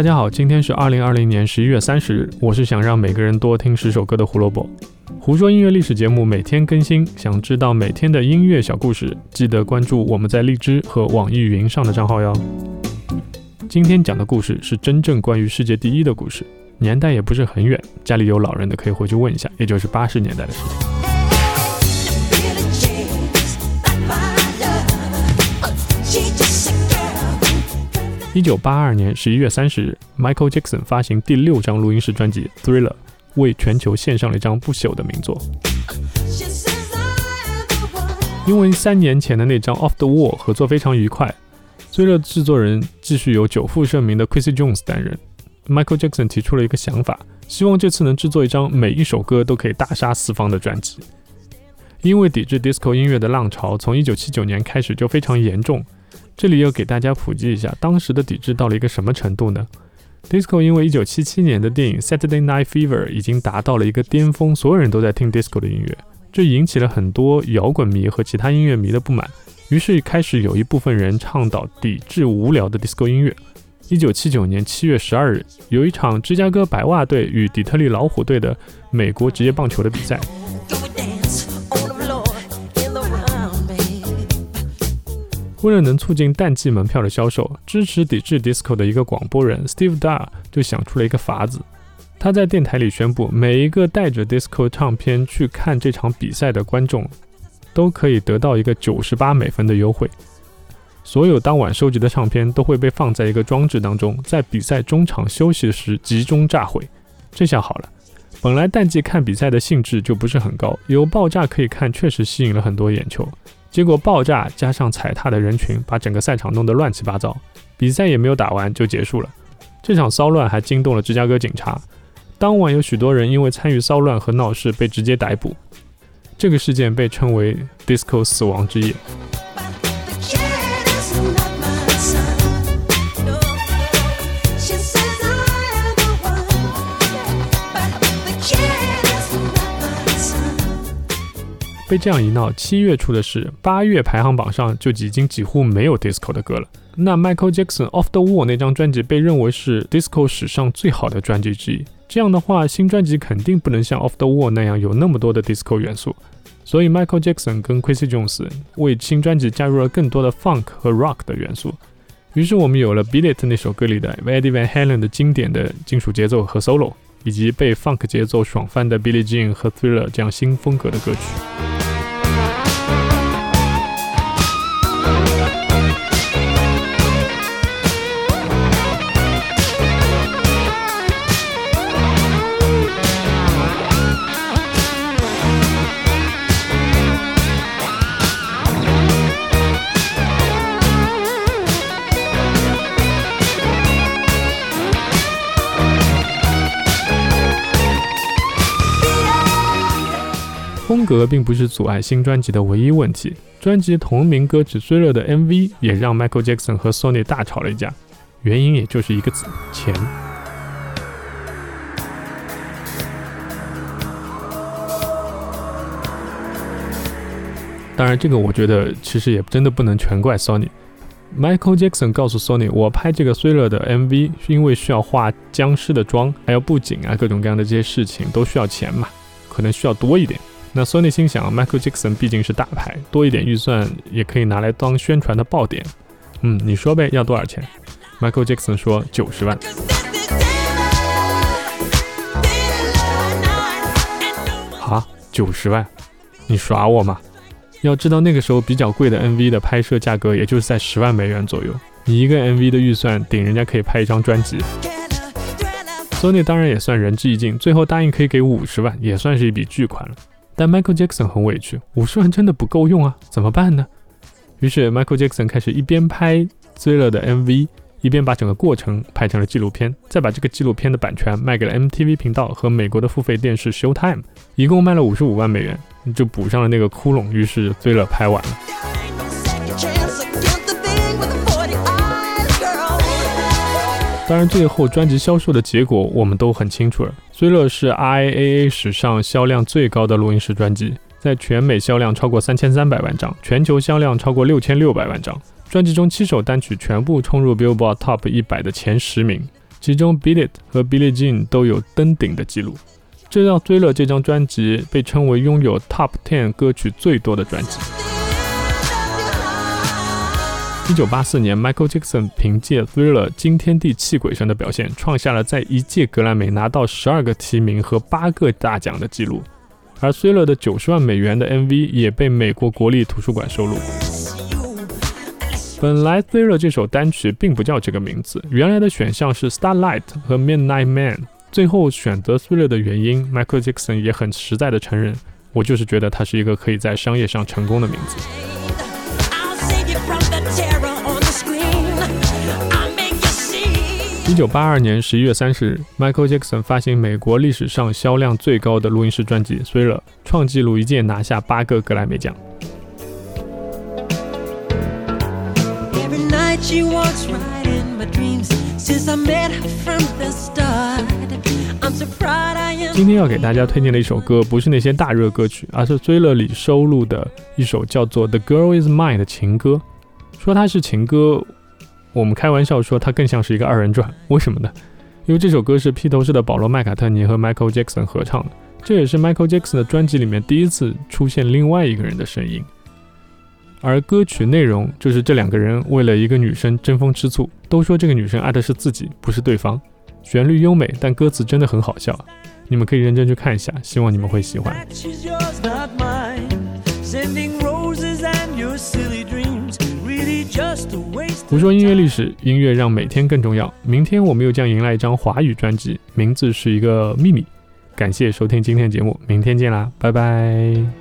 大家好，今天是二零二零年十一月三十日。我是想让每个人多听十首歌的胡萝卜。胡说音乐历史节目每天更新，想知道每天的音乐小故事，记得关注我们在荔枝和网易云上的账号哟。今天讲的故事是真正关于世界第一的故事，年代也不是很远，家里有老人的可以回去问一下，也就是八十年代的事情。一九八二年十一月三十日，Michael Jackson 发行第六张录音室专辑《Thriller》，为全球献上了一张不朽的名作。因为三年前的那张《Off the Wall》合作非常愉快，《Thriller》制作人继续由久负盛名的 Quincy Jones 担任。Michael Jackson 提出了一个想法，希望这次能制作一张每一首歌都可以大杀四方的专辑。因为抵制 Disco 音乐的浪潮从一九七九年开始就非常严重。这里要给大家普及一下，当时的抵制到了一个什么程度呢？Disco 因为1977年的电影《Saturday Night Fever》已经达到了一个巅峰，所有人都在听 Disco 的音乐，这引起了很多摇滚迷和其他音乐迷的不满，于是开始有一部分人倡导抵制无聊的 Disco 音乐。1979年7月12日，有一场芝加哥白袜队与底特律老虎队的美国职业棒球的比赛。为了能促进淡季门票的销售，支持抵制 disco 的一个广播人 Steve Dar 就想出了一个法子。他在电台里宣布，每一个带着 disco 唱片去看这场比赛的观众，都可以得到一个九十八美分的优惠。所有当晚收集的唱片都会被放在一个装置当中，在比赛中场休息时集中炸毁。这下好了，本来淡季看比赛的兴致就不是很高，有爆炸可以看，确实吸引了很多眼球。结果爆炸加上踩踏的人群，把整个赛场弄得乱七八糟，比赛也没有打完就结束了。这场骚乱还惊动了芝加哥警察，当晚有许多人因为参与骚乱和闹事被直接逮捕。这个事件被称为 “Disco 死亡之夜”。被这样一闹，七月初的事，八月排行榜上就已经几乎没有 disco 的歌了。那 Michael Jackson Off the Wall 那张专辑被认为是 disco 史上最好的专辑之一。这样的话，新专辑肯定不能像 Off the Wall 那样有那么多的 disco 元素。所以 Michael Jackson 跟 Quincy Jones 为新专辑加入了更多的 funk 和 rock 的元素。于是我们有了 Beat It 那首歌里的 Eddie Van Halen 的经典的金属节奏和 solo，以及被 funk 节奏爽翻的 Billie Jean 和 Thriller 这样新风格的歌曲。风格并不是阻碍新专辑的唯一问题。专辑同名歌曲《追热》的 MV 也让 Michael Jackson 和 Sony 大吵了一架，原因也就是一个字：钱。当然，这个我觉得其实也真的不能全怪 Sony。Michael Jackson 告诉 Sony：“ 我拍这个《追热》的 MV 是因为需要化僵尸的妆，还有布景啊，各种各样的这些事情都需要钱嘛，可能需要多一点。”那 Sony 心想，Michael Jackson 毕竟是大牌，多一点预算也可以拿来当宣传的爆点。嗯，你说呗，要多少钱？Michael Jackson 说九十万。啊，九十万？你耍我吗？要知道那个时候比较贵的 MV 的拍摄价格也就是在十万美元左右，你一个 MV 的预算顶人家可以拍一张专辑。Sony 当然也算仁至义尽，最后答应可以给五十万，也算是一笔巨款了。但 Michael Jackson 很委屈，五十万真的不够用啊，怎么办呢？于是 Michael Jackson 开始一边拍《Thriller》的 MV，一边把整个过程拍成了纪录片，再把这个纪录片的版权卖给了 MTV 频道和美国的付费电视 Showtime，一共卖了五十五万美元，就补上了那个窟窿。于是《Thriller》拍完了。当然，最后专辑销售的结果我们都很清楚了。《Thriller》是 RIAA 史上销量最高的录音室专辑，在全美销量超过三千三百万张，全球销量超过六千六百万张。专辑中七首单曲全部冲入 Billboard Top 一百的前十名，其中 Beat It 和 Billie Jean 都有登顶的记录，这让追乐这张专辑被称为拥有 Top Ten 歌曲最多的专辑。一九八四年，Michael Jackson 凭借《Thriller》惊天地泣鬼神的表现，创下了在一届格莱美拿到十二个提名和八个大奖的记录。而《Thriller》的九十万美元的 MV 也被美国国立图书馆收录。本来《Thriller》这首单曲并不叫这个名字，原来的选项是《Starlight》和《Midnight Man》。最后选择《Thriller》的原因，Michael Jackson 也很实在的承认：“我就是觉得它是一个可以在商业上成功的名字。”一九八二年十一月三十日，Michael Jackson 发行美国历史上销量最高的录音室专辑《Thriller》，创纪录，一键拿下八个格莱美奖。今天要给大家推荐的一首歌，不是那些大热歌曲，而是《Thriller》里收录的一首叫做《The Girl Is Mine》的情歌。说它是情歌。我们开玩笑说，它更像是一个二人转，为什么呢？因为这首歌是披头士的保罗·麦卡特尼和 Michael Jackson 合唱的，这也是 Michael Jackson 的专辑里面第一次出现另外一个人的声音。而歌曲内容就是这两个人为了一个女生争风吃醋，都说这个女生爱的是自己，不是对方。旋律优美，但歌词真的很好笑，你们可以认真去看一下，希望你们会喜欢。胡说音乐历史，音乐让每天更重要。明天我们又将迎来一张华语专辑，名字是一个秘密。感谢收听今天的节目，明天见啦，拜拜。